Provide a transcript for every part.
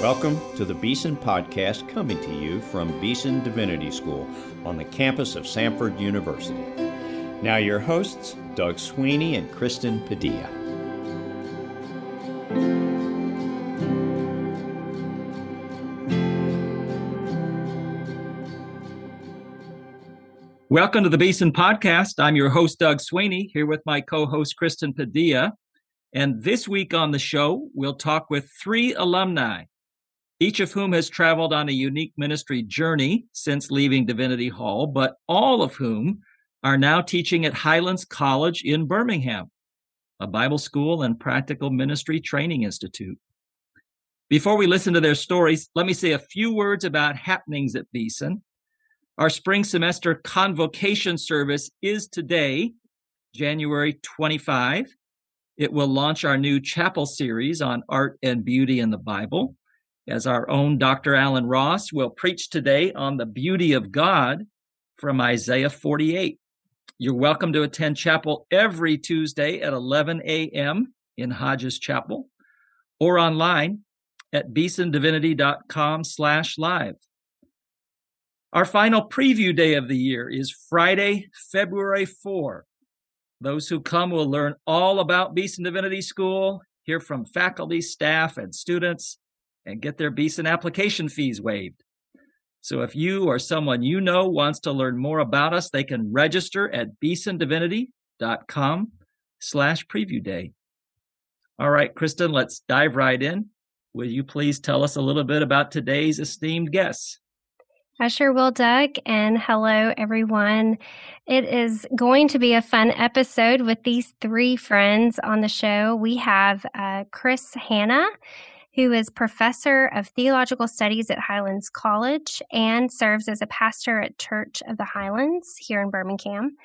Welcome to the Beeson Podcast coming to you from Beeson Divinity School on the campus of Samford University. Now, your hosts, Doug Sweeney and Kristen Padilla. Welcome to the Beeson Podcast. I'm your host, Doug Sweeney, here with my co host, Kristen Padilla. And this week on the show, we'll talk with three alumni each of whom has traveled on a unique ministry journey since leaving Divinity Hall, but all of whom are now teaching at Highlands College in Birmingham, a Bible school and practical ministry training institute. Before we listen to their stories, let me say a few words about happenings at Beeson. Our spring semester convocation service is today, January 25. It will launch our new chapel series on art and beauty in the Bible as our own Dr. Alan Ross will preach today on the beauty of God from Isaiah 48. You're welcome to attend chapel every Tuesday at 11 a.m. in Hodges Chapel or online at beesondivinity.com slash live. Our final preview day of the year is Friday, February 4. Those who come will learn all about Beeson Divinity School, hear from faculty, staff, and students, and get their Beeson application fees waived. So if you or someone you know wants to learn more about us, they can register at beesondivinity.com slash preview day. All right, Kristen, let's dive right in. Will you please tell us a little bit about today's esteemed guests? I sure will, Doug. And hello, everyone. It is going to be a fun episode with these three friends on the show. We have uh, Chris Hanna who is professor of theological studies at Highlands College and serves as a pastor at Church of the Highlands here in Birmingham.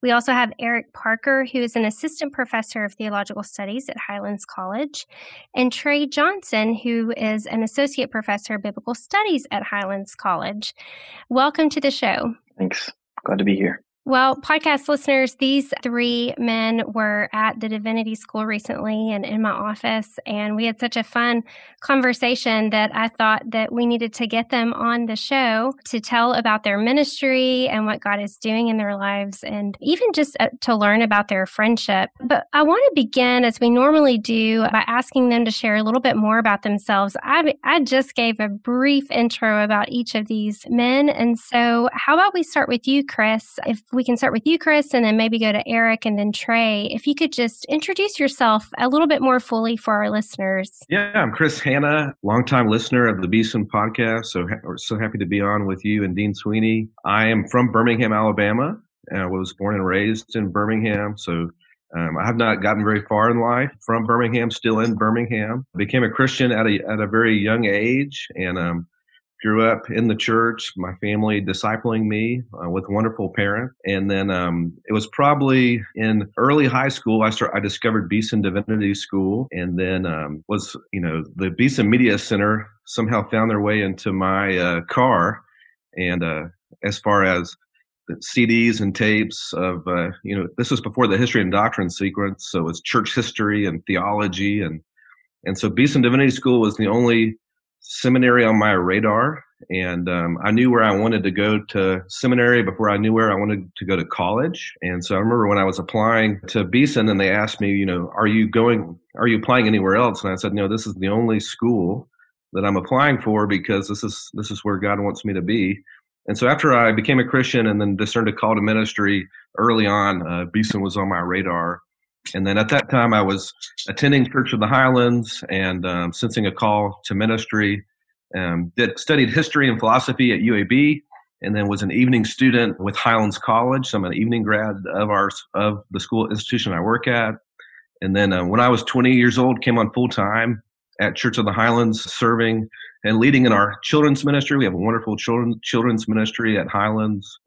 We also have Eric Parker, who is an assistant professor of theological studies at Highlands College, and Trey Johnson, who is an associate professor of biblical studies at Highlands College. Welcome to the show. Thanks. Glad to be here. Well, podcast listeners, these three men were at the Divinity School recently and in my office, and we had such a fun conversation that I thought that we needed to get them on the show to tell about their ministry and what God is doing in their lives, and even just uh, to learn about their friendship. But I want to begin, as we normally do, by asking them to share a little bit more about themselves. I, I just gave a brief intro about each of these men, and so how about we start with you, Chris? If we can start with you, Chris, and then maybe go to Eric and then Trey. If you could just introduce yourself a little bit more fully for our listeners. Yeah, I'm Chris Hanna, longtime listener of the Beeson podcast. So, so happy to be on with you and Dean Sweeney. I am from Birmingham, Alabama. I was born and raised in Birmingham. So um, I have not gotten very far in life from Birmingham, still in Birmingham. Became a Christian at a, at a very young age and um, grew up in the church, my family discipling me uh, with wonderful parents. And then um, it was probably in early high school, I start, I discovered Beeson Divinity School and then um, was, you know, the Beeson Media Center somehow found their way into my uh, car. And uh, as far as CDs and tapes of, uh, you know, this was before the history and doctrine sequence. So it's church history and theology. And, and so Beeson Divinity School was the only seminary on my radar, and um, I knew where I wanted to go to seminary before I knew where I wanted to go to college. And so I remember when I was applying to Beeson, and they asked me, you know, are you going? Are you applying anywhere else? And I said, no, this is the only school that I'm applying for because this is this is where God wants me to be. And so after I became a Christian and then discerned a call to ministry early on, uh, Beeson was on my radar. And then at that time, I was attending Church of the Highlands and um, sensing a call to ministry. Um, did studied history and philosophy at UAB, and then was an evening student with Highlands College. So I'm an evening grad of our of the school institution I work at. And then uh, when I was 20 years old, came on full time at Church of the Highlands, serving and leading in our children's ministry. We have a wonderful children children's ministry at Highlands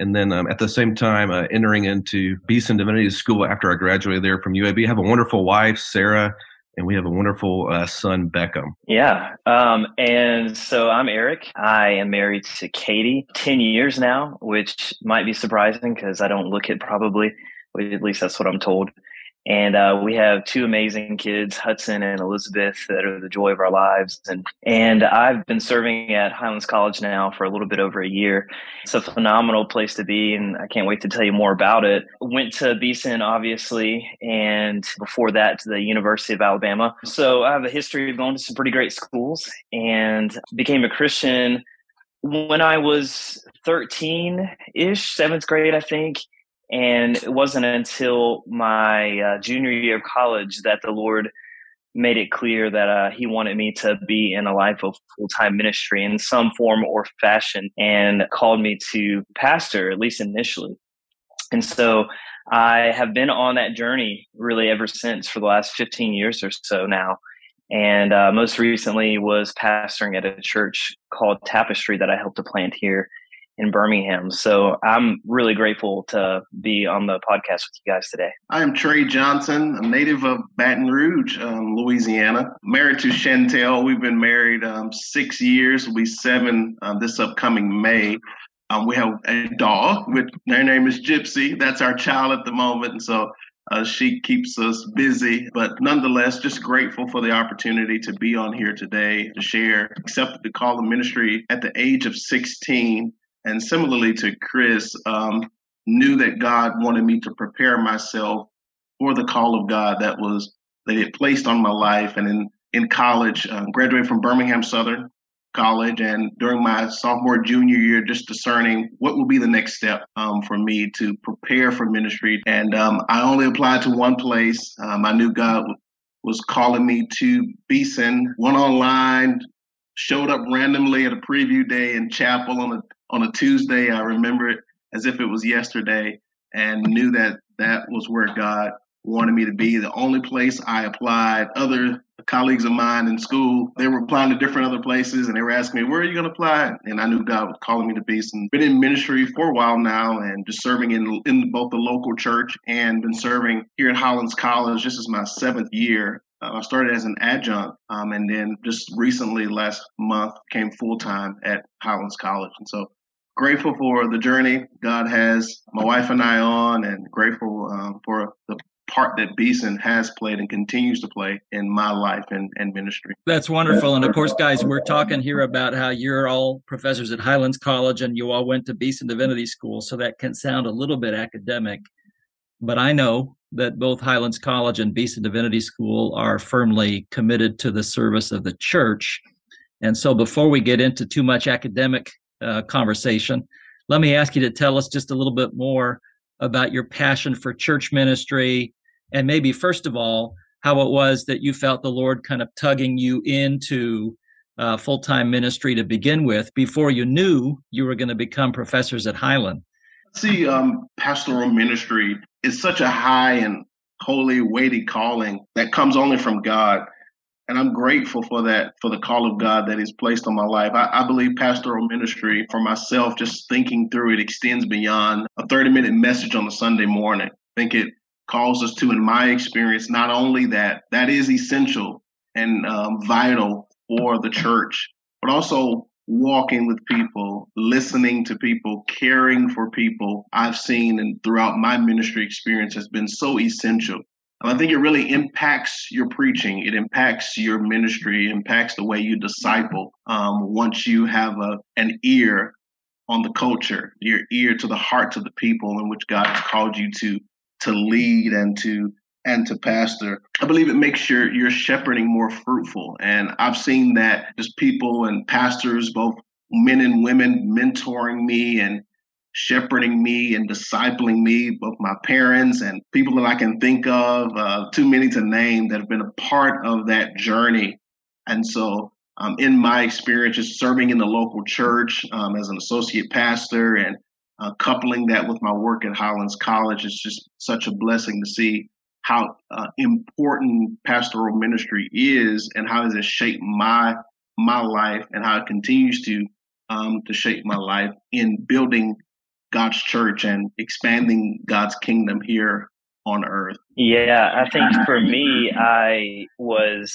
and then um, at the same time uh, entering into Beeson Divinity School after I graduated there from UAB. I have a wonderful wife, Sarah, and we have a wonderful uh, son, Beckham. Yeah. Um, and so I'm Eric. I am married to Katie 10 years now, which might be surprising because I don't look it probably, at least that's what I'm told. And uh, we have two amazing kids, Hudson and Elizabeth, that are the joy of our lives. And and I've been serving at Highlands College now for a little bit over a year. It's a phenomenal place to be, and I can't wait to tell you more about it. Went to Beeson, obviously, and before that to the University of Alabama. So I have a history of going to some pretty great schools, and became a Christian when I was 13 ish, seventh grade, I think. And it wasn't until my uh, junior year of college that the Lord made it clear that uh, He wanted me to be in a life of full time ministry in some form or fashion and called me to pastor, at least initially. And so I have been on that journey really ever since for the last 15 years or so now and uh, most recently was pastoring at a church called Tapestry that I helped to plant here in Birmingham. So I'm really grateful to be on the podcast with you guys today. I am Trey Johnson, a native of Baton Rouge, um, Louisiana. Married to Chantel. We've been married um, six years. We'll be seven um, this upcoming May. Um, we have a dog, which their name is Gypsy. That's our child at the moment. And so uh, she keeps us busy, but nonetheless, just grateful for the opportunity to be on here today to share. Accepted the call of ministry at the age of 16, and similarly to Chris, um, knew that God wanted me to prepare myself for the call of God that was that it placed on my life. And in in college, um, graduated from Birmingham Southern, college and during my sophomore junior year just discerning what will be the next step um, for me to prepare for ministry and um, i only applied to one place um, i knew god was calling me to beeson went online showed up randomly at a preview day in chapel on a on a tuesday i remember it as if it was yesterday and knew that that was where god wanted me to be the only place i applied other colleagues of mine in school, they were applying to different other places and they were asking me, where are you going to apply? And I knew God was calling me to Beeson. Been in ministry for a while now and just serving in, in both the local church and been serving here at Highlands College. This is my seventh year. Uh, I started as an adjunct um, and then just recently last month came full time at Highlands College. And so grateful for the journey God has my wife and I on, and grateful um, for the part that Beeson has played and continues to play in my life and, and ministry. That's wonderful. And of course, guys, we're talking here about how you're all professors at Highlands College and you all went to Beeson Divinity School. So that can sound a little bit academic. But I know that both Highlands College and Beeson Divinity School are firmly committed to the service of the church. And so before we get into too much academic uh, conversation, let me ask you to tell us just a little bit more about your passion for church ministry and maybe first of all how it was that you felt the lord kind of tugging you into uh, full-time ministry to begin with before you knew you were going to become professors at highland see um, pastoral ministry is such a high and holy weighty calling that comes only from god. And i'm grateful for that for the call of god that is placed on my life. I, I believe pastoral ministry for myself just thinking through it extends beyond a 30 minute message on a sunday morning. I think it calls us to, in my experience, not only that, that is essential and um, vital for the church, but also walking with people, listening to people, caring for people, I've seen and throughout my ministry experience has been so essential. And I think it really impacts your preaching. It impacts your ministry, impacts the way you disciple. Um, once you have a, an ear on the culture, your ear to the hearts of the people in which God has called you to to lead and to and to pastor. I believe it makes your your shepherding more fruitful. And I've seen that just people and pastors, both men and women, mentoring me and shepherding me and discipling me, both my parents and people that I can think of, uh, too many to name, that have been a part of that journey. And so, um, in my experiences serving in the local church um, as an associate pastor and uh, coupling that with my work at Highlands College is just such a blessing to see how uh, important pastoral ministry is and how does it shape my my life and how it continues to um, to shape my life in building God's church and expanding God's kingdom here on earth. Yeah, I think for me, I was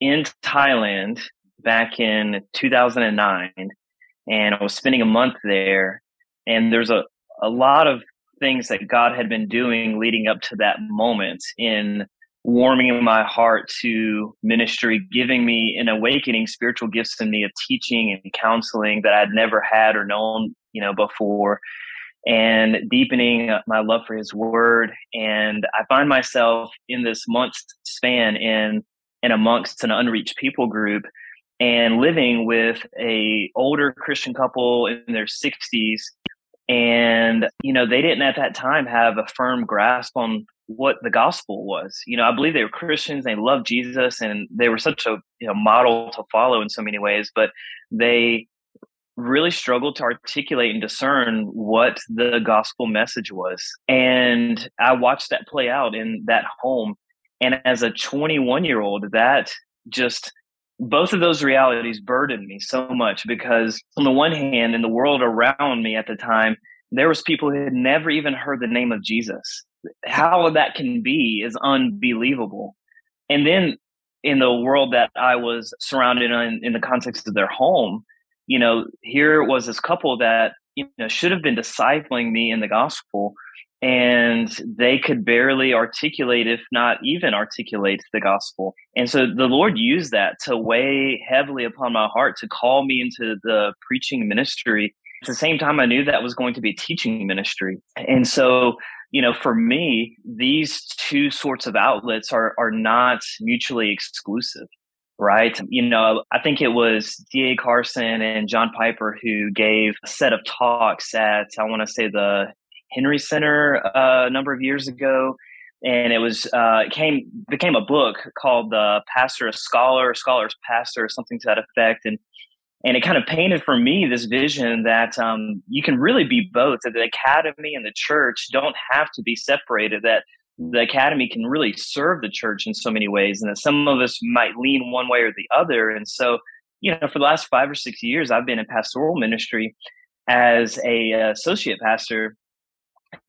in Thailand back in 2009 and I was spending a month there and there's a, a lot of things that God had been doing leading up to that moment in warming my heart to ministry, giving me an awakening spiritual gifts in me of teaching and counseling that I'd never had or known, you know, before and deepening my love for his word. And I find myself in this month span in, in amongst an unreached people group and living with a older Christian couple in their sixties. And, you know, they didn't at that time have a firm grasp on what the gospel was. You know, I believe they were Christians, they loved Jesus, and they were such a you know, model to follow in so many ways, but they really struggled to articulate and discern what the gospel message was. And I watched that play out in that home. And as a 21 year old, that just both of those realities burdened me so much because on the one hand, in the world around me at the time, there was people who had never even heard the name of Jesus. How that can be is unbelievable. And then in the world that I was surrounded in, in the context of their home, you know, here was this couple that, you know, should have been discipling me in the gospel and they could barely articulate, if not even articulate the gospel. And so the Lord used that to weigh heavily upon my heart to call me into the preaching ministry. At the same time, I knew that was going to be teaching ministry. And so, you know, for me, these two sorts of outlets are, are not mutually exclusive right? You know, I think it was D.A. Carson and John Piper who gave a set of talks at, I want to say, the Henry Center uh, a number of years ago. And it was uh, it came became a book called "The Pastor, a Scholar, Scholar's Pastor," or something to that effect. And and it kind of painted for me this vision that um, you can really be both. That the academy and the church don't have to be separated. That the academy can really serve the church in so many ways and that some of us might lean one way or the other and so you know for the last five or six years i've been in pastoral ministry as a uh, associate pastor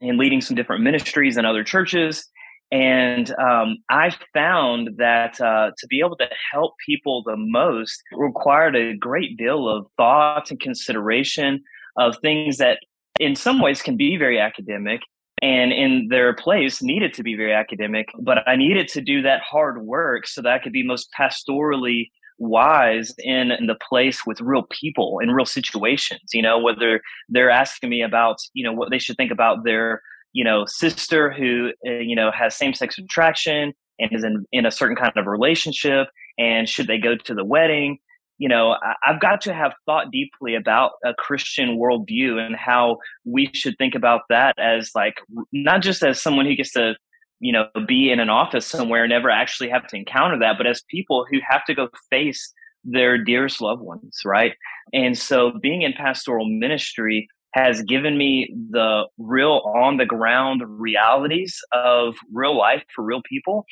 and leading some different ministries and other churches. And um, i found that uh, to be able to help people the most required a great deal of thought and consideration of things that in some ways can be very academic and in their place needed to be very academic but i needed to do that hard work so that i could be most pastorally wise in, the place with real people in real situations you know whether they're asking me about you know what they should think about their you know sister who uh, you know has same-sex attraction and is in, in a certain kind of relationship and should they go to the wedding? You know, I, have got to have thought deeply about a Christian worldview and how we should think about that as like not just as someone who gets to, you know, be in an office somewhere never actually have to encounter that, but as people who have to go face their dearest loved ones, right? And so being in pastoral ministry has given me the real on the ground realities of real life for real people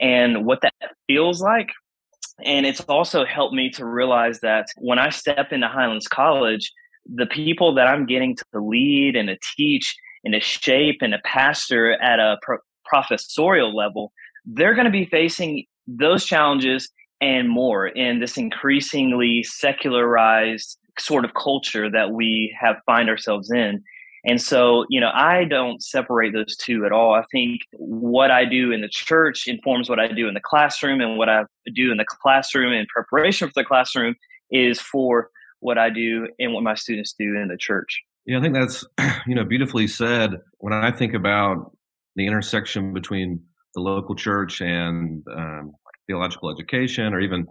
and what that feels like and it's also helped me to realize that when I step into Highlands College, the people that I'm getting to lead and to teach and to shape and to pastor at a professorial level, they're going to be facing those challenges and more in this increasingly secularized sort of culture that we have find ourselves in. And so, you know, I don't separate those two at all. I think what I do in the church informs what I do in the classroom, and what I do in the classroom in preparation for the classroom is for what I do and what my students do in the church. Yeah, I think that's, you know, beautifully said. When I think about the intersection between the local church and um, theological education, or even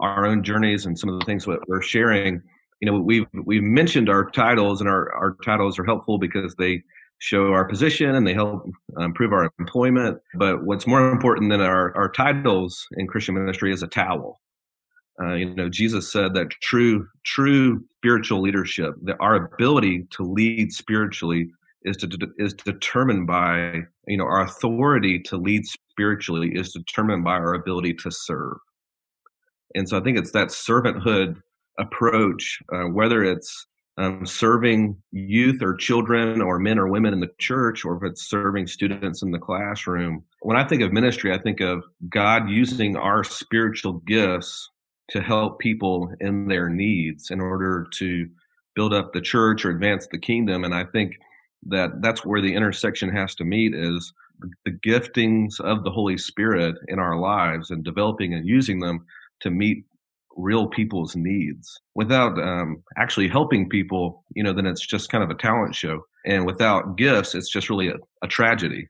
our own journeys and some of the things that we're sharing, you know we've we've mentioned our titles and our our titles are helpful because they show our position and they help improve our employment. But what's more important than our our titles in christian ministry is a towel. Uh, you know jesus said that true true spiritual leadership that our ability to lead spiritually is to is determined by you know our authority to lead spiritually is determined by our ability to serve and so i think it's that servanthood approach, uh, whether it's um, serving youth or children or men or women in the church, or if it's serving students in the classroom. When I think of ministry, I think of God using our spiritual gifts to help people in their needs in order to build up the church or advance the kingdom. And I think that that's where the intersection has to meet is the giftings of the Holy Spirit in our lives and developing and using them to meet real people's needs without um, actually helping people you know then it's just kind of a talent show. And without gifts it's just really a, a tragedy.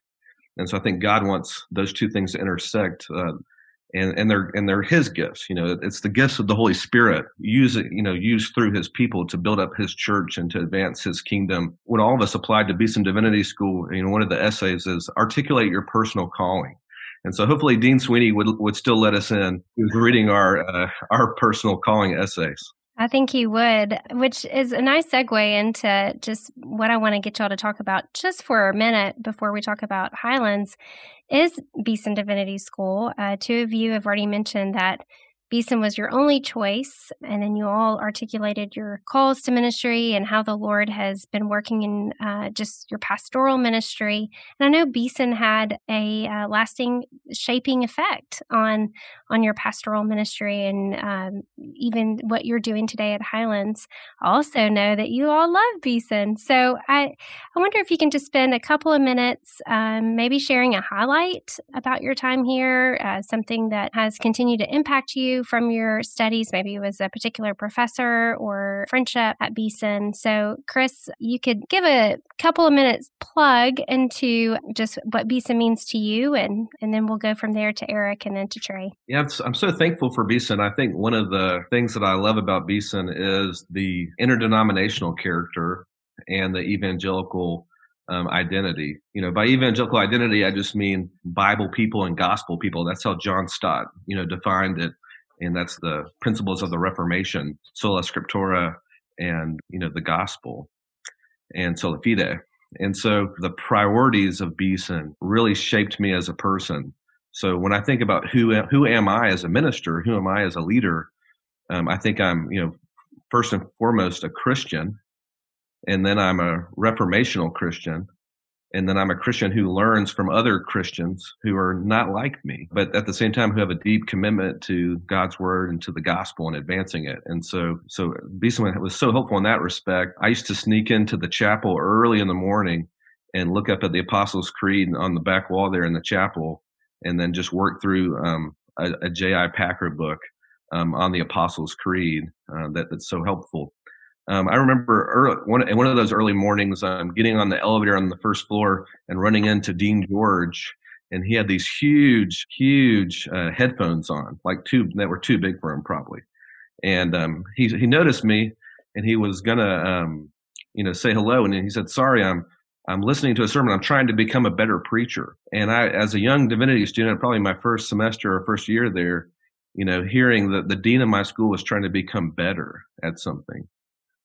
And so i think god wants those two things to intersect uh, and and they're and they're his gifts you know it's the gifts of the holy spirit use it you know used through his people to build up his church and to advance his kingdom. When all of us applied to beeson divinity school you know one of the essays is articulate your personal calling. And so hopefully Dean Sweeney would would still let us in. Reading our uh, our personal calling essays. I think he would, which is a nice segue into just what I want to get y'all to talk about just for a minute before we talk about Highlands is Beeson Divinity School. Uh, two of you have already mentioned that Beeson was your only choice. And then you all articulated your calls to ministry and how the Lord has been working in uh, just your pastoral ministry. And I know Beeson had a uh, lasting shaping effect on on your pastoral ministry and um, even what you're doing today at Highlands. I also know that you all love Beeson. So I, I wonder if you can just spend a couple of minutes um, maybe sharing a highlight about your time here, uh, something that has continued to impact you from your studies. Maybe it was a particular professor or friendship at Beeson. So, Chris, you could give a couple of minutes plug into just what Beeson means to you, and, and then we'll go from there to Eric and then to Trey. Yeah, I'm so thankful for Beeson. I think one of the things that I love about Beeson is the interdenominational character and the evangelical um, identity. You know, by evangelical identity, I just mean Bible people and gospel people. That's how John Stott, you know, defined it and that's the principles of the Reformation, sola scriptura, and you know the gospel, and sola fide. And so the priorities of Beeson really shaped me as a person. So when I think about who who am I as a minister, who am I as a leader, um, I think I'm you know first and foremost a Christian, and then I'm a reformational Christian, and then I'm a Christian who learns from other Christians who are not like me, but at the same time who have a deep commitment to God's word and to the gospel and advancing it. And so, so Beeson was so helpful in that respect. I used to sneak into the chapel early in the morning and look up at the Apostles' Creed on the back wall there in the chapel, and then just work through um, a, a J.I. Packer book um, on the Apostles' Creed uh, that, that's so helpful. Um, I remember early, one, one of those early mornings, I'm um, getting on the elevator on the first floor and running into Dean George, and he had these huge, huge uh, headphones on, like two that were too big for him probably. And um, he he noticed me, and he was gonna, um, you know, say hello, and he said, "Sorry, I'm I'm listening to a sermon. I'm trying to become a better preacher." And I, as a young divinity student, probably my first semester or first year there, you know, hearing that the dean of my school was trying to become better at something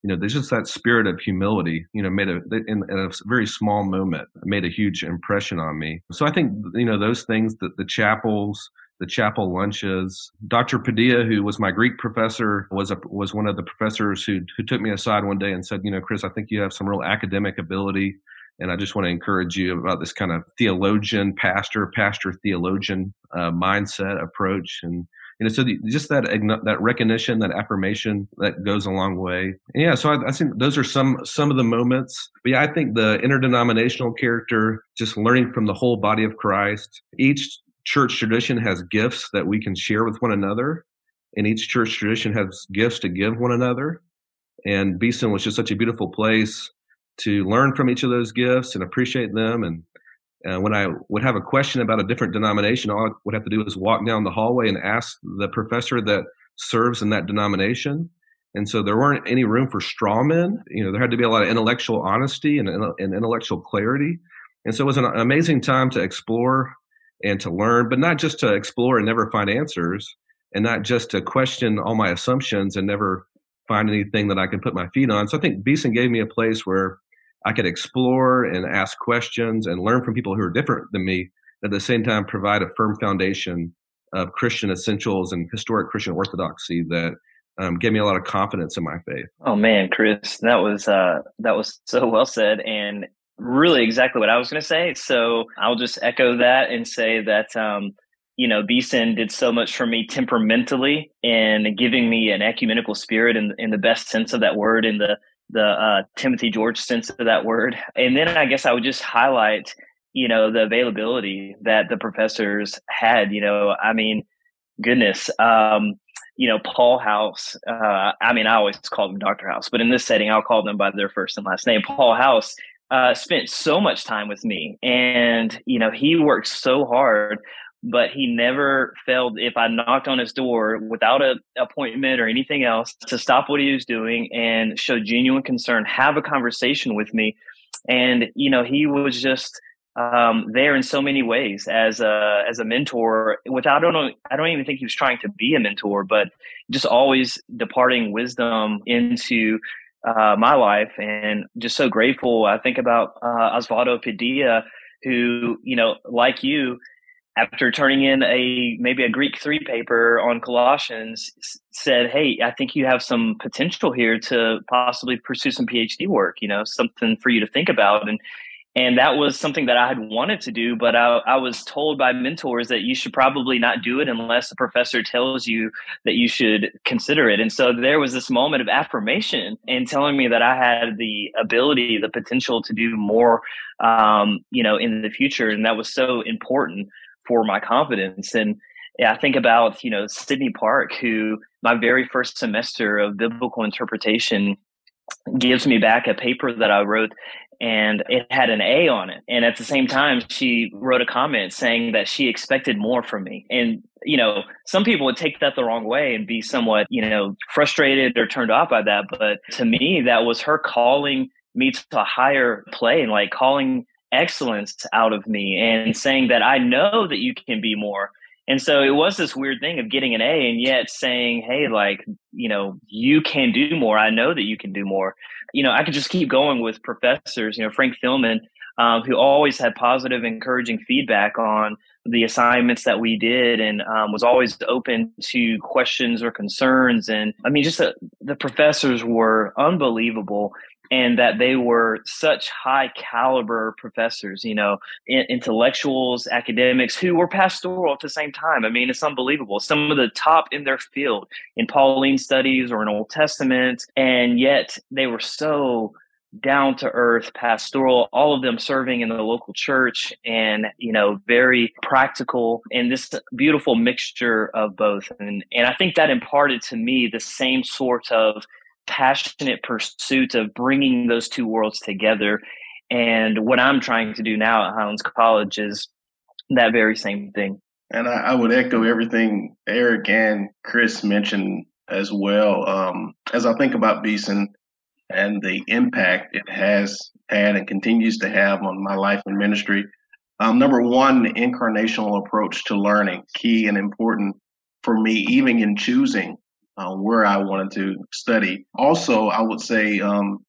you know, there's just that spirit of humility, you know, made a, in, in, a very small moment, made a huge impression on me. So I think, you know, those things, that the chapels, the chapel lunches. Dr. Padilla, who was my Greek professor, was a, was one of the professors who who took me aside one day and said, you know, Chris, I think you have some real academic ability, and I just want to encourage you about this kind of theologian, pastor, pastor theologian uh, mindset approach. And you know, so the, just that that recognition, that affirmation, that goes a long way. And yeah, so I, I think those are some some of the moments. But yeah, I think the interdenominational character, just learning from the whole body of Christ. Each church tradition has gifts that we can share with one another, and each church tradition has gifts to give one another. And Beeson was just such a beautiful place to learn from each of those gifts and appreciate them and uh, when I would have a question about a different denomination, all I would have to do is walk down the hallway and ask the professor that serves in that denomination. And so there weren't any room for straw men. You know, there had to be a lot of intellectual honesty and, and intellectual clarity. And so it was an amazing time to explore and to learn, but not just to explore and never find answers, and not just to question all my assumptions and never find anything that I can put my feet on. So I think Beeson gave me a place where I could explore and ask questions and learn from people who are different than me, at the same time provide a firm foundation of Christian essentials and historic Christian orthodoxy that um, gave me a lot of confidence in my faith. Oh man, Chris, that was uh, that was so well said, and really exactly what I was going to say. So I'll just echo that and say that um, you know Beeson did so much for me temperamentally and giving me an ecumenical spirit in in the best sense of that word in the the uh, Timothy George sense of that word. And then I guess I would just highlight, you know, the availability that the professors had. You know, I mean, goodness, um, you know, Paul House. Uh, I mean, I always call them Dr. House, but in this setting, I'll call them by their first and last name. Paul House uh, spent so much time with me, and you know, he worked so hard but he never failed if I knocked on his door without an appointment or anything else to stop what he was doing and show genuine concern, have a conversation with me. And, you know, he was just um, there in so many ways as a, as a mentor without, I don't know, I don't even think he was trying to be a mentor, but just always departing wisdom into uh, my life and just so grateful. I think about uh, Osvaldo Padilla, who, you know, like you, after turning in a maybe a Greek three paper on Colossians, said, "Hey, I think you have some potential here to possibly pursue some PhD work. You know, something for you to think about." And and that was something that I had wanted to do, but I, I was told by mentors that you should probably not do it unless the professor tells you that you should consider it. And so there was this moment of affirmation and telling me that I had the ability, the potential to do more, um, you know, in the future, and that was so important for my confidence. And I think about, you know, Sydney Park, who my very first semester of biblical interpretation gives me back a paper that I wrote and it had an A on it. And at the same time, she wrote a comment saying that she expected more from me. And, you know, some people would take that the wrong way and be somewhat, you know, frustrated or turned off by that. But to me, that was her calling me to a higher play and like calling excellence out of me and saying that I know that you can be more. And so it was this weird thing of getting an A and yet saying, hey, like, you know, you can do more. I know that you can do more. You know, I could just keep going with professors, you know, Frank Thielman, um, who always had positive, encouraging feedback on the assignments that we did and um, was always open to questions or concerns. And I mean, just the professors were unbelievable and that they were such high caliber professors, you know, intellectuals, academics who were pastoral at the same time. I mean, it's unbelievable. Some of the top in their field in Pauline studies or in Old Testament, and yet they were so down to earth, pastoral, all of them serving in the local church and, you know, very practical and this beautiful mixture of both. And, and I think that imparted to me the same sort of passionate pursuit of bringing those two worlds together. And what I'm trying to do now at Highlands College is that very same thing. And I, I would echo everything Eric and Chris mentioned as well. Um, as I think about Beeson and the impact it has had and continues to have on my life and ministry, um, number one, the incarnational approach to learning, key and important for me, even in choosing uh, where I wanted to study. Also, I would say um,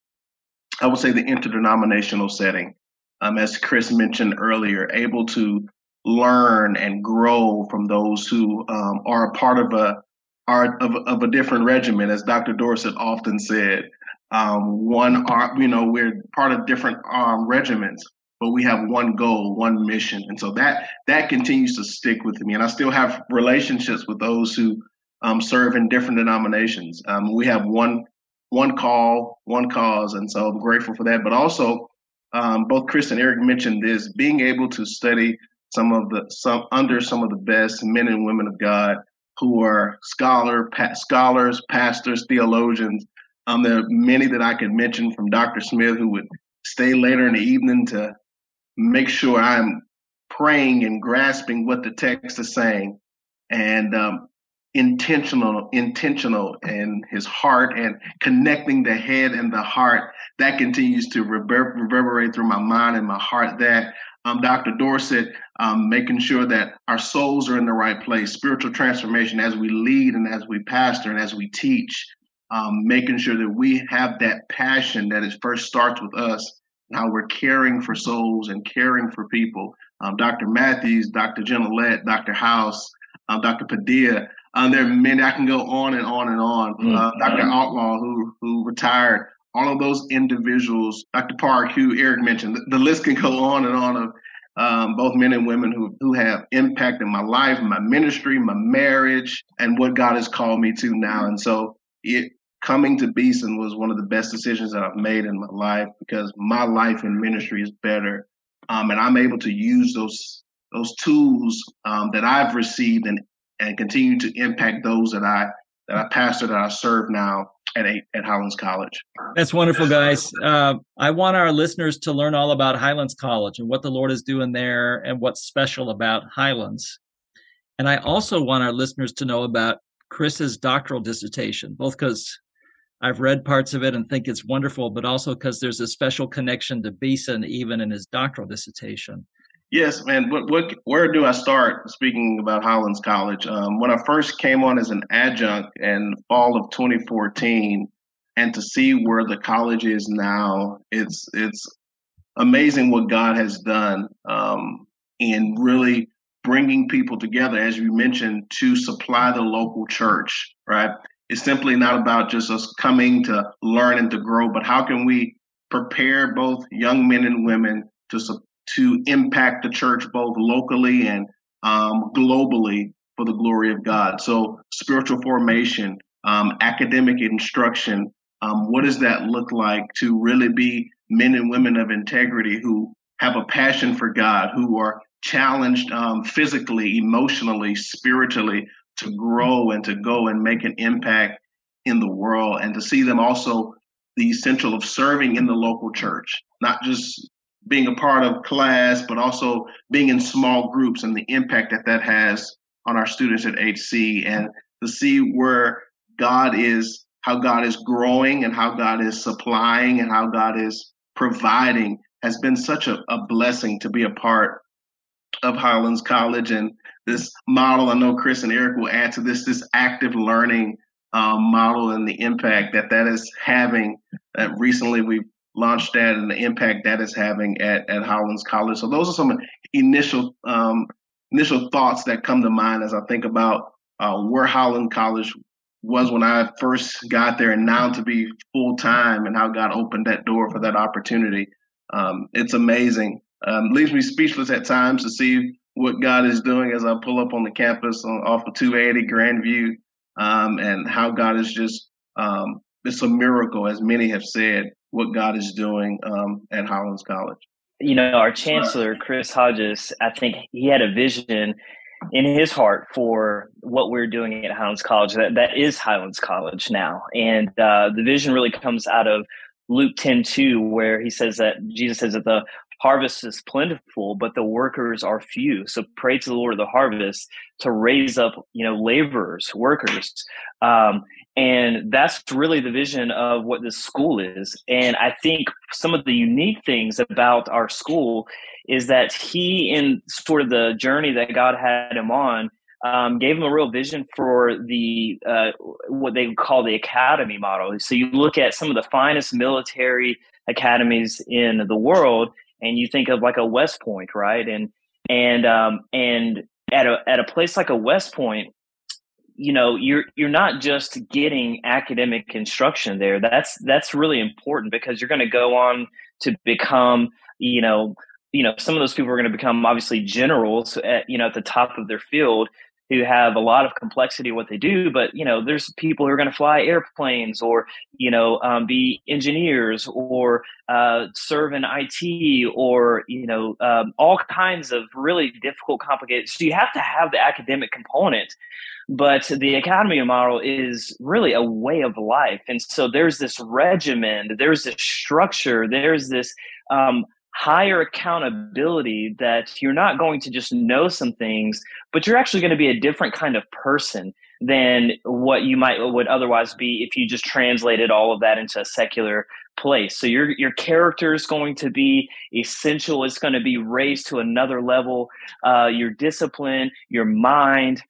I would say the interdenominational setting, um, as Chris mentioned earlier, able to learn and grow from those who um, are a part of a are of, of a different regimen, as Dr. Dorsett often said. Um, one, you know, we're part of different um, regiments, but we have one goal, one mission, and so that that continues to stick with me. And I still have relationships with those who um, serve in different denominations. Um, we have one one call, one cause, and so I'm grateful for that. But also, um, both Chris and Eric mentioned this: being able to study some of the some under some of the best men and women of God who are scholar pa- scholars, pastors, theologians. Um, there are many that I could mention from Dr. Smith who would stay later in the evening to make sure I'm praying and grasping what the text is saying. And um, intentional intentional in his heart and connecting the head and the heart. That continues to rever- reverberate through my mind and my heart that um, dr dorsett um, making sure that our souls are in the right place. Spiritual transformation as we lead and as we pastor and as we teach um, making sure that we have that passion that it first starts with us. And how we're caring for souls and caring for people. Um, dr mathews dr Gignilliat, dr house um, dr padilla um, there are many. I can go on and on and on. Mm-hmm. Uh, Dr. Outlaw, who who retired, all of those individuals. Dr. Park, who Eric mentioned. The, the list can go on and on of um, both men and women who who have impacted my life, my ministry, my marriage, and what God has called me to now. And so it coming to Beeson was one of the best decisions that I've made in my life because my life in ministry is better, um, and I'm able to use those those tools um, that I've received and and continue to impact those that I that I pastor that I serve now at at Highlands College. That's wonderful, guys. Uh, I want our listeners to learn all about Highlands College and what the Lord is doing there and what's special about Highlands. And I also want our listeners to know about Chris's doctoral dissertation, both because I've read parts of it and think it's wonderful, but also because there's a special connection to Beeson even in his doctoral dissertation. Yes, man. What, what, where do I start speaking about Highlands College? Um, when I first came on as an adjunct in fall of 2014, and to see where the college is now, it's it's amazing what God has done um, in really bringing people together, as you mentioned, to supply the local church. Right? It's simply not about just us coming to learn and to grow, but how can we prepare both young men and women to to impact the church both locally and um, globally for the glory of God. So, spiritual formation, um, academic instruction, um, what does that look like to really be men and women of integrity who have a passion for God, who are challenged um, physically, emotionally, spiritually to grow and to go and make an impact in the world, and to see them also the essential of serving in the local church, not just being a part of class, but also being in small groups and the impact that that has on our students at HC and to see where God is, how God is growing and how God is supplying and how God is providing has been such a, a blessing to be a part of Highlands College and this model. I know Chris and Eric will add to this, this active learning um, model and the impact that that is having. That recently we've launched that and the impact that is having at, at Highlands College. So those are some initial um, initial thoughts that come to mind as I think about uh, where Highland College was when I first got there, and now to be full time, and how God opened that door for that opportunity. Um, it's amazing. Um, leaves me speechless at times to see what God is doing as I pull up on the campus on, off of 280 Grandview, um, and how God is just um, it's a miracle, as many have said what God is doing um, at Highlands College. You know, our chancellor, Chris Hodges, I think he had a vision in his heart for what we're doing at Highlands College. That that is Highlands College now, and uh, the vision really comes out of Luke 10 2, where he says that Jesus says that the harvest is plentiful, but the workers are few. So pray to the Lord of the harvest to raise up, you know, laborers, workers. Um, and that's really the vision of what this school is. And I think some of the unique things about our school is that he, in sort of the journey that God had him on, um, gave him a real vision for the uh, what they call the academy model. So you look at some of the finest military academies in the world, and you think of like a West Point, right? And and um, and at a at a place like a West Point, you know you're you're not just getting academic instruction there that's that's really important because you're going to go on to become you know you know some of those people are going to become obviously generals at you know at the top of their field who have a lot of complexity what they do but you know there's people who are going to fly airplanes or you know um, be engineers or uh, serve in it or you know um, all kinds of really difficult complicated so you have to have the academic component but the academy model is really a way of life and so there's this regimen there's this structure there's this um, higher accountability that you're not going to just know some things, but you're actually going to be a different kind of person than what you might would otherwise be if you just translated all of that into a secular place. So your your character is going to be essential. It's going to be raised to another level. Uh, your discipline, your mind,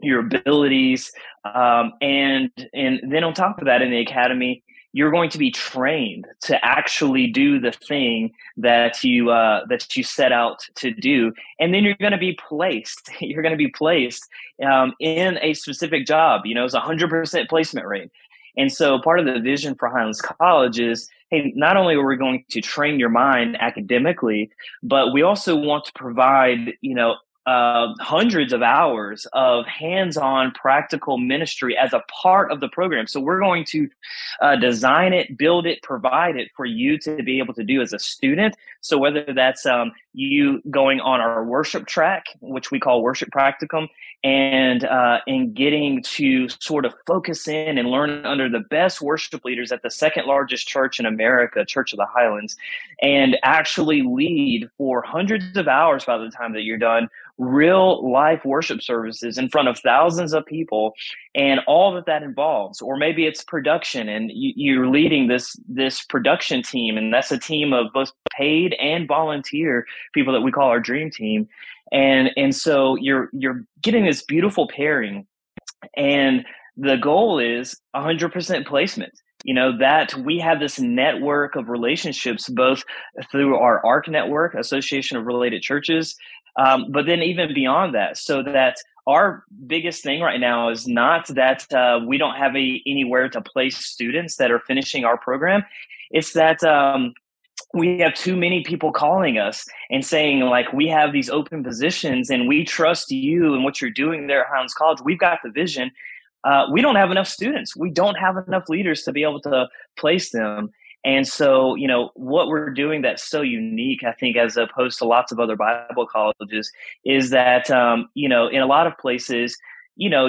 your abilities, um, and and then on top of that, in the academy, you're going to be trained to actually do the thing that you uh, that you set out to do, and then you're going to be placed. You're going to be placed um, in a specific job. You know, it's a hundred percent placement rate. And so, part of the vision for Highlands College is, hey, not only are we going to train your mind academically, but we also want to provide, you know, uh, hundreds of hours of hands-on practical ministry as a part of the program. So we're going to uh, design it, build it, provide it for you to be able to do as a student. So whether that's um, you going on our worship track, which we call worship practicum, and uh, and getting to sort of focus in and learn under the best worship leaders at the second largest church in America, Church of the Highlands, and actually lead for hundreds of hours by the time that you're done real life worship services in front of thousands of people and all that that involves. Or maybe it's production and you, are leading this this production team and that's a team of both paid and volunteer people that we call our dream team. And and so you're you're getting this beautiful pairing. And the goal is 100% placement you know that we have this network of relationships both through our arc network association of related churches um, but then even beyond that, so that our biggest thing right now is not that uh, we don't have a, anywhere to place students that are finishing our program. It's that um, we have too many people calling us and saying like we have these open positions and we trust you and what you're doing there at Highlands College. We've got the vision. Uh, we don't have enough students. We don't have enough leaders to be able to place them. And so, you know, what we're doing that's so unique, I think, as opposed to lots of other Bible colleges, is that, um, you know, in a lot of places, you know,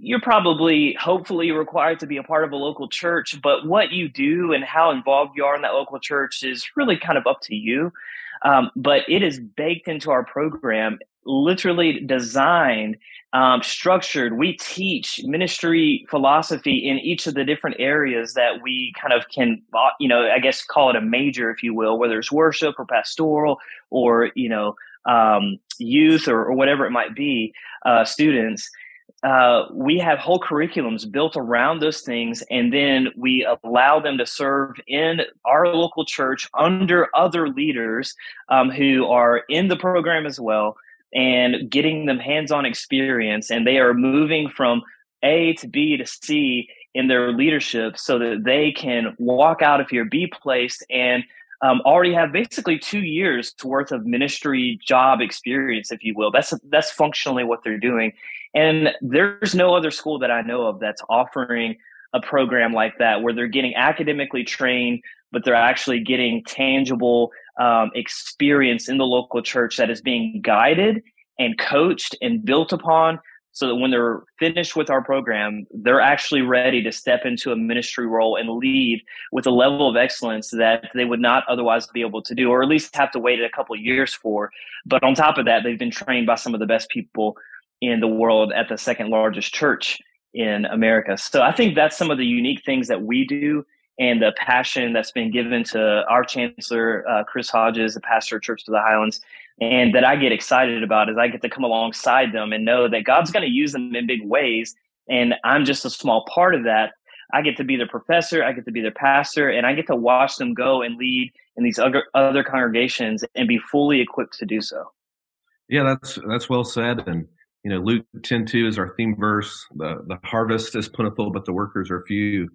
you're probably hopefully required to be a part of a local church, but what you do and how involved you are in that local church is really kind of up to you. Um, but it is baked into our program, literally designed um, structured. We teach ministry philosophy in each of the different areas that we kind of can, uh, you know, I guess call it a major, if you will, whether it's worship or pastoral or, you know, um, youth or, or, whatever it might be, uh, students. Uh, we have whole curriculums built around those things, and then we allow them to serve in our local church under other leaders um, who are in the program as well and getting them hands-on experience. And they are moving from a to b to c in their leadership so that they can walk out of here be placed and um, already have basically two years worth of ministry job experience if you will. That's that's functionally what they're doing. And there's no other school that i know of that's offering a program like that where they're getting academically trained but they're actually getting tangible um, experience in the local church that is being guided and coached and built upon so that when they're finished with our program, they're actually ready to step into a ministry role and lead with a level of excellence that they would not otherwise be able to do, or at least have to wait a couple years for. But on top of that, they've been trained by some of the best people in the world at the second largest church in America. So I think that's some of the unique things that we do and the passion that's been given to our chancellor, uh, Chris Hodges, the pastor of Church to the Highlands, and that I get excited about is I get to come alongside them and know that God's going to use them in big ways. And I'm just a small part of that. I get to be their professor, I get to be their pastor, and I get to watch them go and lead in these other, other congregations and be fully equipped to do so. Yeah, that's that's well said. And you know, Luke 10 2 is our theme verse. The the harvest is plentiful, but the workers are few.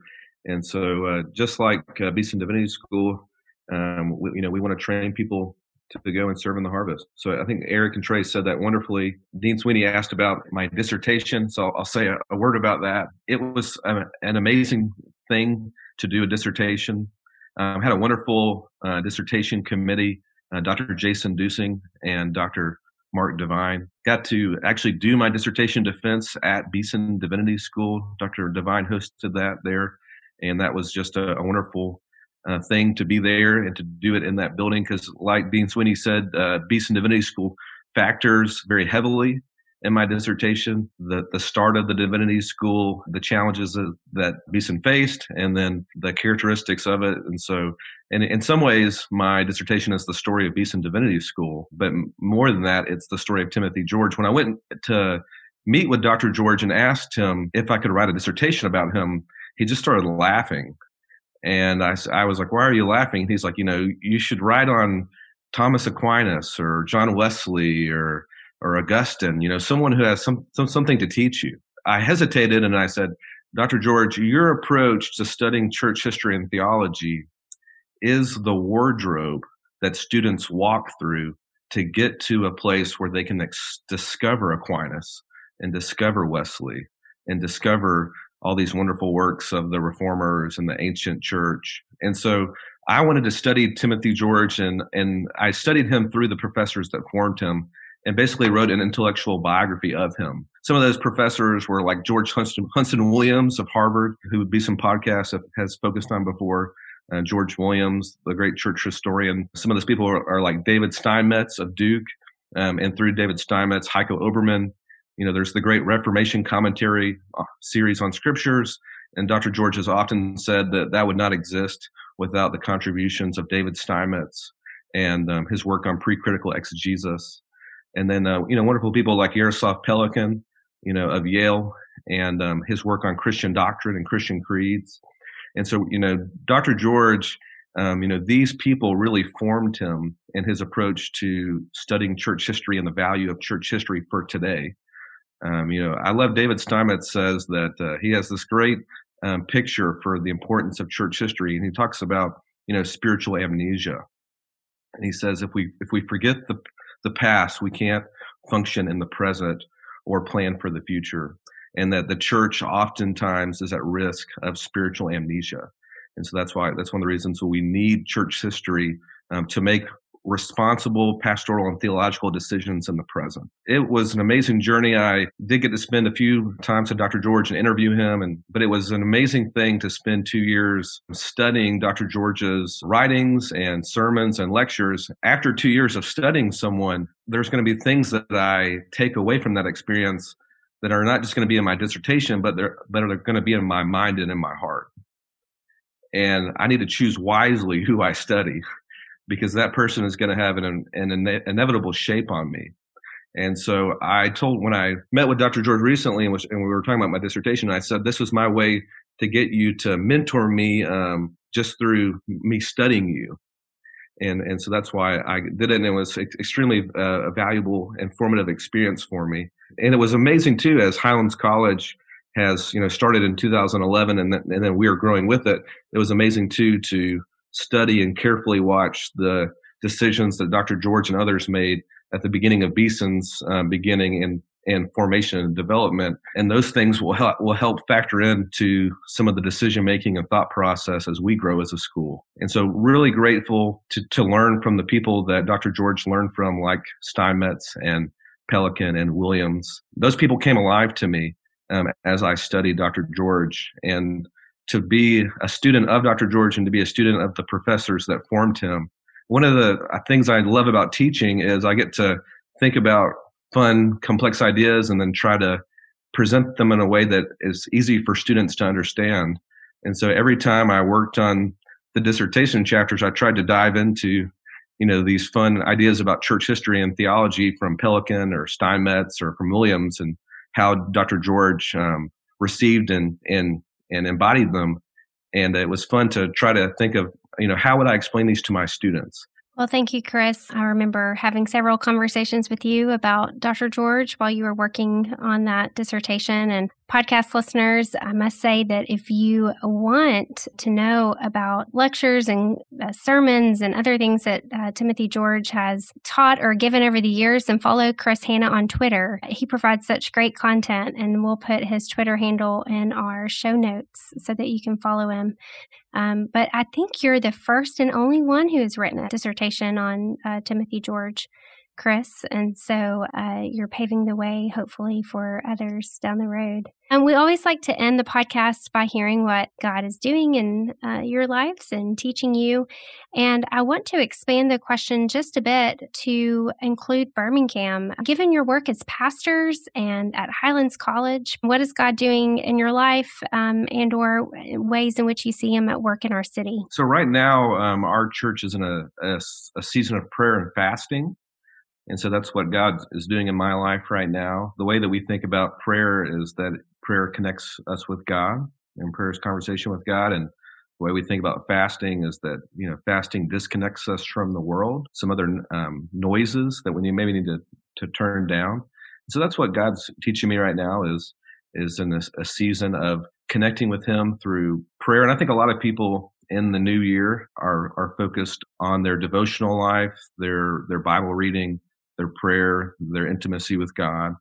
And so, uh, just like uh, Beeson Divinity School, um, we, you know, we want to train people to go and serve in the harvest. So I think Eric and Trey said that wonderfully. Dean Sweeney asked about my dissertation, so I'll, say a, a, word about that. It was a, an amazing thing to do a dissertation. Um, had a wonderful uh, dissertation committee. Uh, Dr. Jason Duesing and Dr. Mark DeVine got to actually do my dissertation defense at Beeson Divinity School. Dr. DeVine hosted that there and that was just a, a wonderful uh, thing to be there and to do it in that building because, like Dean Sweeney said, uh, Beeson Divinity School factors very heavily in my dissertation. The the start of the divinity school the challenges that, that beeson faced and then the characteristics of it. And so and in some ways my dissertation is the story of beeson divinity school but more than that it's the story of timothy george. When i went to meet with dr george and asked him if i could write a dissertation about him he just started laughing. And I, I was like, why are you laughing? And he's like, you know, you should write on Thomas Aquinas or John Wesley or, or Augustine, you know, someone who has some, some, something to teach you. I hesitated and I said, Dr. George, your approach to studying church history and theology is the wardrobe that students walk through to get to a place where they can ex- discover Aquinas and discover Wesley and discover all these wonderful works of the reformers and the ancient church. And so I wanted to study Timothy George and, and I studied him through the professors that formed him and basically wrote an intellectual biography of him. Some of those professors were like George Huntston, Huntston Williams of Harvard, who would Beeson podcasts has focused on before. Uh, George Williams, the great church historian. Some of those people are, are like David Steinmetz of Duke, um, and through David Steinmetz, Heiko Oberman. You know, there's the great Reformation commentary uh, series on scriptures, and Dr. George has often said that that would not exist without the contributions of David Steinmetz and um, his work on pre-critical exegesis. And then, uh, you know, wonderful people like Yaroslav Pelikan, you know, of Yale, and um, his work on Christian doctrine and Christian creeds. And so, you know, Dr. George, um, you know, these people really formed him in his approach to studying church history and the value of church history for today. Um, you know, I love David Steinmetz says that uh, he has this great um, picture for the importance of church history, and he talks about you know spiritual amnesia. And he says if we if we forget the the past, we can't function in the present or plan for the future and that the church oftentimes is at risk of spiritual amnesia. And so that's why that's one of the reasons we need church history um, to make responsible pastoral and theological decisions in the present. It was an amazing journey. I did get to spend a few times with Dr. George and interview him, and but it was an amazing thing to spend two years studying Dr. George's writings and sermons and lectures. After two years of studying someone, there's going to be things that I take away from that experience that are not just going to be in my dissertation, but they're that are going to be in my mind and in my heart. And I need to choose wisely who I study because that person is going to have an, an inevitable shape on me. And so I told when I met with Dr. George recently and, was, and we were talking about my dissertation, I said, this was my way to get you to mentor me um, just through me studying you and and so that's why I did it, and it was extremely uh, a valuable, informative experience for me. And it was amazing too, as Highlands College has you know started in 2011, and then, and then we are growing with it. It was amazing too to study and carefully watch the decisions that Dr. George and others made at the beginning of Beeson's um, beginning in and formation and development. And those things will help will help factor into some of the decision making and thought process as we grow as a school. And so really grateful to, to learn from the people that Dr. George learned from, like Steinmetz and Pelikan and Williams. Those people came alive to me um, as I studied Dr. George. And to be a student of Dr. George and to be a student of the professors that formed him. One of the uh, things I love about teaching is I get to think about fun, complex ideas and then try to present them in a way that is easy for students to understand. And so every time I worked on the dissertation chapters, I tried to dive into, you know, these fun ideas about church history and theology from Pelikan or Steinmetz or from Williams and how Dr. George um, received and, and, and embodied them. And it was fun to try to think of, you know, how would I explain these to my students? Well, thank you, Chris. I remember having several conversations with you about Dr. George while you were working on that dissertation. And podcast listeners, I must say that if you want to know about lectures and uh, sermons and other things that uh, Timothy George has taught or given over the years, then follow Chris Hanna on Twitter. He provides such great content, and we'll put his Twitter handle in our show notes so that you can follow him. Um, but I think you're the first and only one who has written a dissertation on uh, Timothy George. Chris. And so uh, you're paving the way, hopefully, for others down the road. And we always like to end the podcast by hearing what God is doing in uh, your lives and teaching you. And I want to expand the question just a bit to include Birmingham. Given your work as pastors and at Highlands College, what is God doing in your life um, and or ways in which you see him at work in our city? So right now, um, our church is in a, a, a season of prayer and fasting. And so that's what God is doing in my life right now. The way that we think about prayer is that prayer connects us with God and prayer is conversation with God. And the way we think about fasting is that, you know, fasting disconnects us from the world, some other um, noises that we maybe need to, to turn down. So that's what God's teaching me right now is, is in this, a season of connecting with him through prayer. And I think a lot of people in the new year are are focused on their devotional life, their their Bible reading, their prayer, their intimacy with God.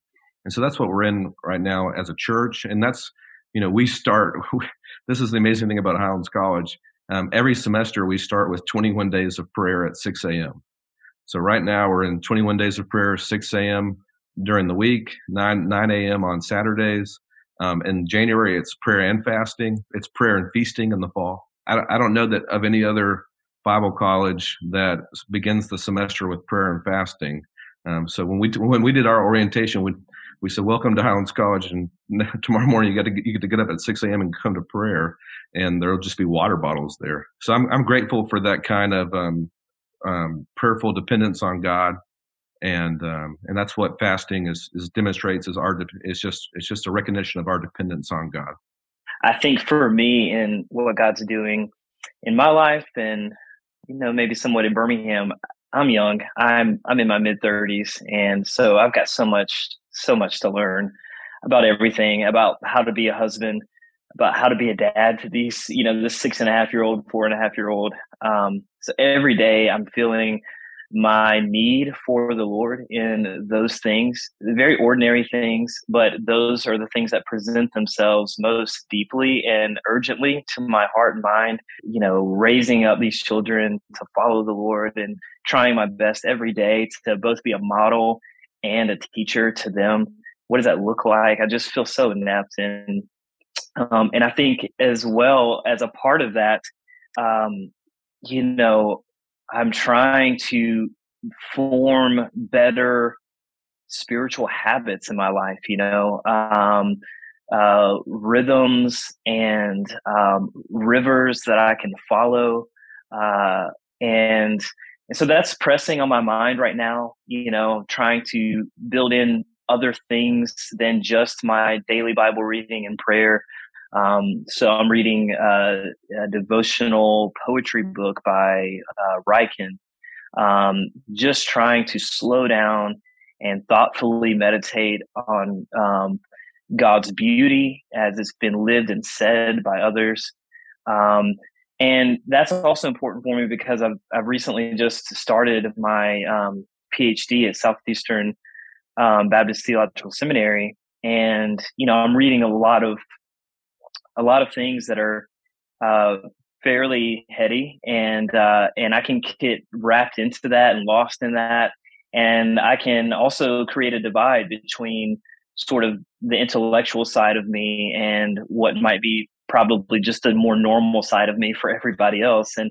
And so that's what we're in right now as a church. And that's, you know, we start, this is the amazing thing about Highlands College. Um, every semester we start with 21 days of prayer at 6 a.m. So right now we're in 21 days of prayer, 6 a.m. during the week, 9, 9 a.m. on Saturdays. Um, in January, it's prayer and fasting. It's prayer and feasting in the fall. I, I don't know that of any other Bible college that begins the semester with prayer and fasting. Um, so when we when we did our orientation, we we said, "Welcome to Highlands College," and tomorrow morning you got to you get to get up at six a.m. and come to prayer, and there'll just be water bottles there. So I'm I'm grateful for that kind of um, um, prayerful dependence on God, and um, and that's what fasting is, is demonstrates is our it's just it's just a recognition of our dependence on God. I think for me and what God's doing in my life, and you know maybe somewhat in Birmingham, I'm young. I'm I'm in my mid 30s, and so I've got so much so much to learn about everything about how to be a husband, about how to be a dad to these you know this six and a half year old, four and a half year old. Um, so every day I'm feeling my need for the Lord in those things, very ordinary things, but those are the things that present themselves most deeply and urgently to my heart and mind. You know, raising up these children to follow the Lord and trying my best every day to both be a model and a teacher to them. What does that look like? I just feel so inept and um, and I think as well as a part of that, um, you know, I'm trying to form better spiritual habits in my life, you know, um, uh, rhythms and um, rivers that I can follow. Uh, and, and so that's pressing on my mind right now, you know, trying to build in other things than just my daily Bible reading and prayer. Um, so I'm reading uh, a devotional poetry book by uh, Ryken, um, just trying to slow down and thoughtfully meditate on um, God's beauty as it's been lived and said by others. Um, and that's also important for me because I've, I've recently just started my um, PhD at Southeastern um, Baptist Theological Seminary. And, you know, I'm reading a lot of a lot of things that are uh, fairly heady, and uh, and I can get wrapped into that and lost in that, and I can also create a divide between sort of the intellectual side of me and what might be probably just a more normal side of me for everybody else, and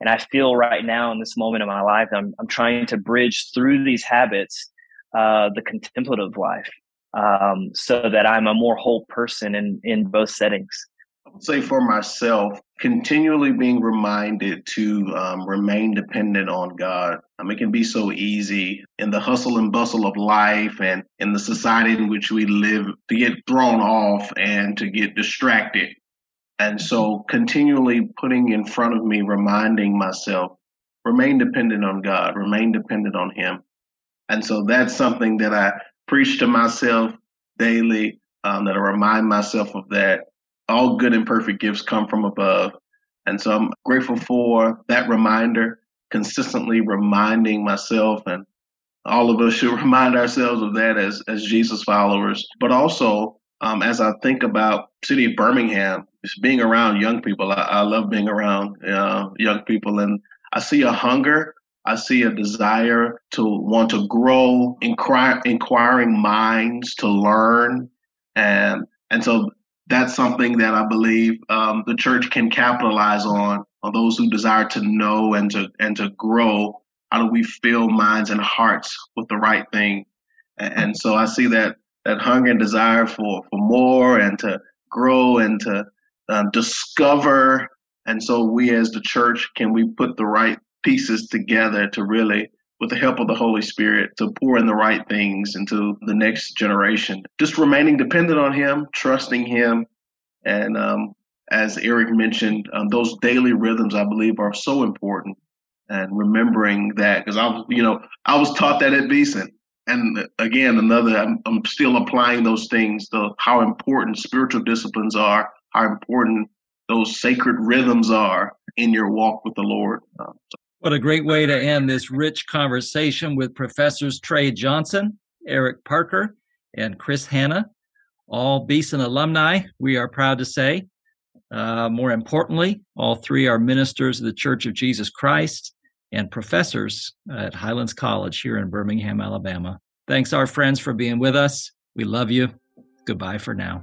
and I feel right now in this moment of my life, I'm I'm trying to bridge through these habits, uh, the contemplative life, um, so that I'm a more whole person in, in both settings. Say for myself, continually being reminded to um, remain dependent on God. I mean, it can be so easy in the hustle and bustle of life and in the society in which we live to get thrown off and to get distracted. And so, continually putting in front of me, reminding myself, remain dependent on God, remain dependent on Him. And so, that's something that I preach to myself daily, um, that I remind myself of that. All good and perfect gifts come from above. And so I'm grateful for that reminder, consistently reminding myself and all of us should remind ourselves of that as, as Jesus followers. But also, um, as I think about city of Birmingham, just being around young people, I, I love being around uh, young people, and I see a hunger I see a desire to want to grow, inquire, inquiring minds to learn, and and so that's something that I believe um, the church can capitalize on. On those who desire to know and to and to grow, how do we fill minds and hearts with the right thing? And, and so I see that that hunger and desire for for more and to grow and to um, discover. And so we as the church can we put the right pieces together to really with the help of the Holy Spirit to pour in the right things into the next generation. Just remaining dependent on Him, trusting Him, and um, as Eric mentioned, um, those daily rhythms I believe are so important. And remembering that because I was, you know, I was taught that at Beeson, and again, another I'm, I'm still applying those things. The how important spiritual disciplines are, how important those sacred rhythms are in your walk with the Lord. Uh, what a great way to end this rich conversation with Professors Trey Johnson, Eric Parker, and Chris Hanna, all Beeson alumni, we are proud to say. Uh, more importantly, all three are ministers of the Church of Jesus Christ and professors at Highlands College here in Birmingham, Alabama. Thanks, our friends, for being with us. We love you. Goodbye for now.